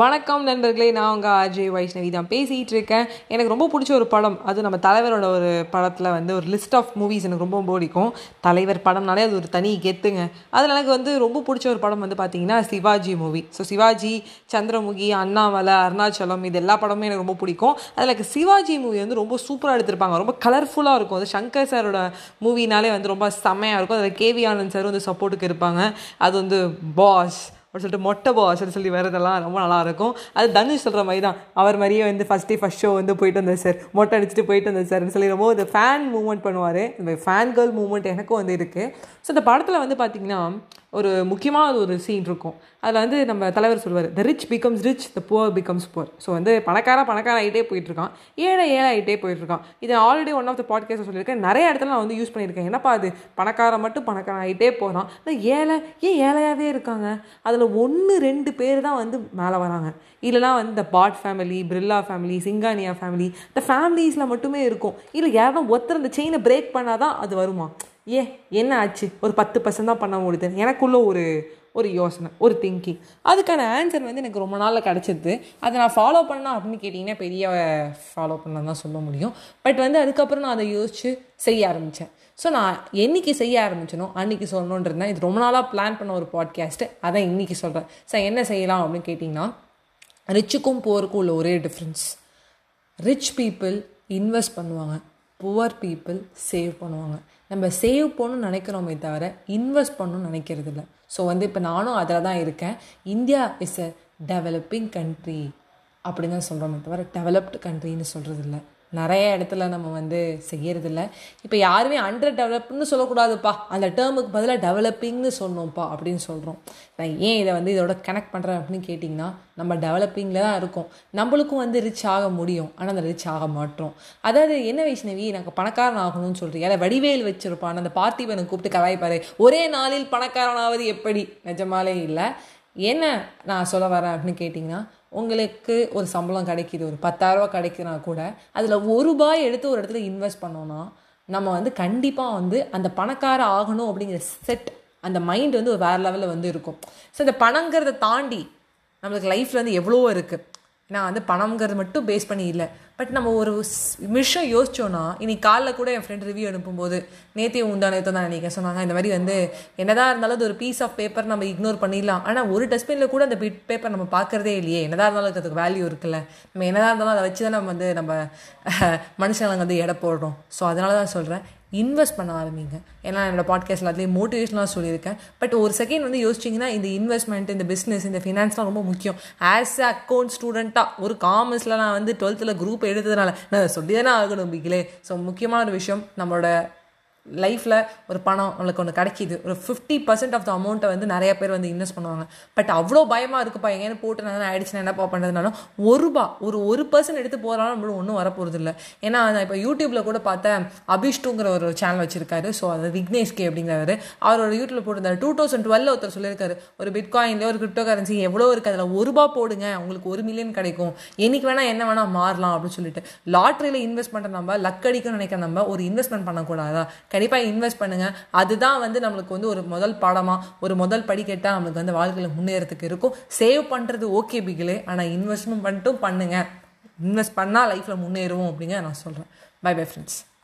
வணக்கம் நண்பர்களே நான் உங்கள் அஜய் வைஷ்ணவி தான் பேசிகிட்டு இருக்கேன். எனக்கு ரொம்ப பிடிச்ச ஒரு படம். அது நம்ம தலைவரோட ஒரு படத்தில் வந்து ஒரு லிஸ்ட் ஆஃப் மூவிஸ் எனக்கு ரொம்ப பிடிக்கும். தலைவர் படம்னாலே அது ஒரு தனி கெத்துங்க. அதில் எனக்கு வந்து ரொம்ப பிடிச்ச ஒரு படம் வந்து பார்த்தீங்கன்னா சிவாஜி மூவி ஸோ சிவாஜி சந்திரமுகி அண்ணாமலை அருணாச்சலம் இது எல்லா படமும் எனக்கு ரொம்ப பிடிக்கும். அதில் எனக்கு சிவாஜி மூவி வந்து ரொம்ப சூப்பராக எடுத்திருப்பாங்க. ரொம்ப கலர்ஃபுல்லாக இருக்கும். அது சங்கர் சாரோட மூவினாலே வந்து ரொம்ப செம்மையாக இருக்கும். அதில் கேவி ஆனந்த் சார் வந்து சப்போர்ட்டுக்கு இருப்பாங்க. அது வந்து பாஸ் அப்படின்னு சொல்லிட்டு மொட்டை பாஸ்ன்னு சொல்லி வரதெல்லாம் ரொம்ப நல்லாயிருக்கும் அது தனுஷ் சொல்கிற மாதிரி தான் அவர் மாதிரியே வந்து ஃபஸ்ட் டே ஃபஸ்ட் ஷோ வந்து போயிட்டு வந்தார் சார் மொட்டை அடிச்சுட்டு போயிட்டு வந்தார் சார்னு சொல்லி ரொம்ப இந்த ஃபேன் மூவ்மெண்ட் பண்ணுவார். இந்த ஃபேன் கேர்ள் மூவ்மெண்ட் எனக்கும் வந்து இருக்குது ஸோ இந்த படத்தில் வந்து பார்த்திங்கன்னா ஒரு முக்கியமான ஒரு சீன் இருக்கும். அதில் வந்து நம்ம தலைவர் சொல்லுவார் the rich becomes rich the poor becomes poor so வந்து பணக்கார பணக்கார ஆகிட்டே போயிட்டுருக்கான் ஏழை ஏழை ஆகிட்டே போயிட்டுருக்கான் இது already one of the podcast சொல்லியிருக்கேன். நிறைய இடத்துல நான் வந்து யூஸ் பண்ணியிருக்கேன். என்னப்பா அது? பணக்காரன் மட்டும் பணக்காரன் ஆகிட்டே போகிறான் இல்லை ஏழை ஏன் ஏழையாகவே இருக்காங்க? அதில் ஒன்று ரெண்டு பேர் தான் வந்து மேலே வராங்க. இல்லைனா வந்து இந்த பாட் family Birla family Singhania family இந்த ஃபேமிலிஸில் மட்டுமே இருக்கும். இல்லை யாரும் ஒருத்தர் இந்த செயினை பிரேக் பண்ணால் தான் அது வருமா? ஏ என்ன ஆச்சு? ஒரு பத்து பர்சன்ட் தான் பண்ண முடியுது. எனக்குள்ளே ஒரு ஒரு யோசனை ஒரு திங்கிங் அதுக்கான ஆன்சர் வந்து எனக்கு ரொம்ப நாளில் கிடச்சிது அதை நான் ஃபாலோ பண்ணேன் அப்படின்னு கேட்டிங்கன்னா பெரிய ஃபாலோ பண்ண தான் சொல்ல முடியும். பட் வந்து அதுக்கப்புறம் நான் அதை யோசித்து செய்ய ஆரம்பித்தேன் ஸோ நான் என்றைக்கு செய்ய ஆரம்பிச்சனோ அன்றைக்கி சொல்லணுன்றதுனா இது ரொம்ப நாளாக பிளான் பண்ண ஒரு பாட்காஸ்ட்டு அதான் இன்றைக்கி சொல்கிறேன் சார் என்ன செய்யலாம் அப்படின்னு கேட்டிங்கன்னா ரிச்சுக்கும் போருக்கும் உள்ள ஒரே டிஃப்ரென்ஸ் ரிச் பீப்புள் இன்வெஸ்ட் பண்ணுவாங்க. புவர் பீப்புள் சேவ் பண்ணுவாங்க. நம்ம சேவ் பண்ணணும்னு நினைக்கிறோமே தவிர இன்வெஸ்ட் பண்ணணும்னு நினைக்கிறது இல்லை ஸோ வந்து இப்போ நானும் அதில் தான் இருக்கேன். India is a developing country அப்படின்னு தான் சொல்கிறோமே தவிர டெவலப்டு கண்ட்ரின்னு சொல்கிறது இல்லை நிறைய இடத்துல நம்ம வந்து செய்யறதில்ல. இப்போ யாருமே அண்டர் டெவலப்னு சொல்லக்கூடாதுப்பா. அந்த டேர்முக்கு பதிலாக டெவலப்பிங்னு சொன்னோம்ப்பா அப்படின்னு சொல்கிறோம் நான் ஏன் இதை வந்து இதோட கனெக்ட் பண்ணுறேன் அப்படின்னு கேட்டிங்கன்னா நம்ம டெவலப்பிங்கில் தான் இருக்கும். நம்மளுக்கும் வந்து ரிச் ஆக முடியும். ஆனால் அந்த ரிச் ஆக மாட்டோம். அதாவது என்ன வைஷ்ணவி நாங்கள் பணக்காரன் ஆகணும்னு சொல்கிறீங்க அதை வடிவேல் வச்சுருப்பான். அந்த பார்த்திபனை கூப்பிட்டு கலாய்ப்பாரு. ஒரே நாளில் பணக்காரனாவது எப்படி? நிஜமாலே இல்லை. என்ன நான் சொல்ல வரேன் அப்படின்னு கேட்டிங்கன்னா உங்களுக்கு ஒரு சம்பளம் கிடைக்கிது ஒரு பத்தாயிரரூபா கிடைக்குதுனா கூட அதில் ஒரு ரூபாய் எடுத்து ஒரு இடத்துல இன்வெஸ்ட் பண்ணோன்னா நம்ம வந்து கண்டிப்பாக வந்து அந்த பணக்கார ஆகணும் அப்படிங்கிற செட் அந்த மைண்ட் வந்து ஒரு வேறு லெவலில் வந்து இருக்கும். ஸோ இந்த பணங்கிறத தாண்டி நம்மளுக்கு லைஃப்பில் வந்து எவ்வளோ இருக்குது நான் வந்து பணம்ங்கிறது மட்டும் பேஸ் பண்ணி இல்லை. பட் நம்ம ஒரு நிமிஷம் யோசிச்சோன்னா இன்னைக்கு காலைல கூட என் ஃப்ரெண்ட் ரிவ்யூ அனுப்பும்போது நேத்தியும் உண்டான தான் நினைக்க சொன்னாங்க. இந்த மாதிரி வந்து என்னதான் இருந்தாலும் அது ஒரு பீஸ் ஆஃப் பேப்பர் நம்ம இக்னோர் பண்ணிடலாம். ஆனால் ஒரு டஸ்ட்பினில் கூட அந்த பேப்பர் நம்ம பார்க்குறதே இல்லையே. என்னதான் இருந்தாலும் அதுக்கு வேல்யூ இருக்குல்ல. நம்ம என்னதான் இருந்தாலும் அதை வச்சு தான் நம்ம வந்து நம்ம மனுஷங்களுக்கு வந்து எடை போடுறோம். ஸோ அதனால தான் சொல்கிறேன் இன்வெஸ்ட் பண்ண ஆரம்பிங்க. ஏன்னா என்னோடய பாட்காஸ்ட் எல்லாத்துலேயும் மோட்டிவேஷனாக சொல்லியிருக்கேன். பட் ஒரு செகண்ட் வந்து யோசிச்சிங்கன்னா இந்த இன்வெஸ்ட்மெண்ட் இந்த பிஸ்னஸ் இந்த ஃபினான்ஸ்லாம் ரொம்ப முக்கியம். ஆஸ் அ அக்கௌண்ட் ஸ்டூடெண்ட்டாக ஒரு காமர்ஸில் நான் வந்து டுவெல்த்தில் குரூப் எடுத்ததுனால நான் சொல்லி தானே ஆகணும் பிகிலே. ஸோ முக்கியமான ஒரு விஷயம் நம்மளோட லைஃப்பில் ஒரு பணம் நம்மளுக்கு ஒன்று கிடைக்கிது. ஒரு ஃபிஃப்டி பர்சன்ட் ஆஃப் த அமௌண்ட்டை வந்து நிறைய பேர் வந்து இன்வெஸ்ட் பண்ணுவாங்க. பட் அவ்வளோ பயமாக இருக்குப்பா. எங்கேயும் போட்டு நான் ஆயிடுச்சுன்னா என்னப்பா பண்ணுறதுனாலும் ஒரு ரூபா ஒரு ஒரு பர்சன்ட் எடுத்து போகிறாலும் நம்மளும் ஒன்றும் வரப்போகிறது இல்லை ஏன்னா நான் இப்போ யூடியூப்பில் கூட பார்த்தேன் அபிஷ்டுங்கிற ஒரு சேனல் வச்சிருக்காரு. ஸோ அது விக்னேஷ் கே அப்படிங்கிறவர். அவரோட யூடியூப்ல போட்டிருந்தாரு. டூ தௌசண்ட் டுவெல் ஒருத்தர் சொல்லியிருக்காரு. ஒரு பிட்காயின்லேயோ ஒரு கிரிப்டோ கரன்சி எவ்வளோ இருக்குது அதில் ஒரு ரூபா போடுங்க. உங்களுக்கு ஒரு மில்லியன் கிடைக்கும். என்னைக்கு வேணால் என்ன வேணால் மாறலாம் அப்படின்னு சொல்லிட்டு. லாட்ரியில் இன்வெஸ்ட் பண்ணுற நம்ம லக் அடிக்கணும்னு நினைக்கிற நம்ம ஒரு இன்வெஸ்ட்மெண்ட் பண்ணக்கூடாதா? கண்டிப்பாக இன்வெஸ்ட் பண்ணுங்கள் அதுதான் வந்து நம்மளுக்கு வந்து ஒரு முதல் பாடமாக ஒரு முதல் படிக்கட்டாக நம்மளுக்கு வந்து வாழ்க்கையில் முன்னேறதுக்கு இருக்கும். சேவ் பண்ணுறது ஓகே பிகிலே. ஆனால் இன்வெஸ்ட்மெண்ட் மட்டும் பண்ணுங்கள் இன்வெஸ்ட் பண்ணால் லைஃப்பில் முன்னேறுவோம் அப்படிங்க நான் சொல்கிறேன் பை பை ஃப்ரெண்ட்ஸ்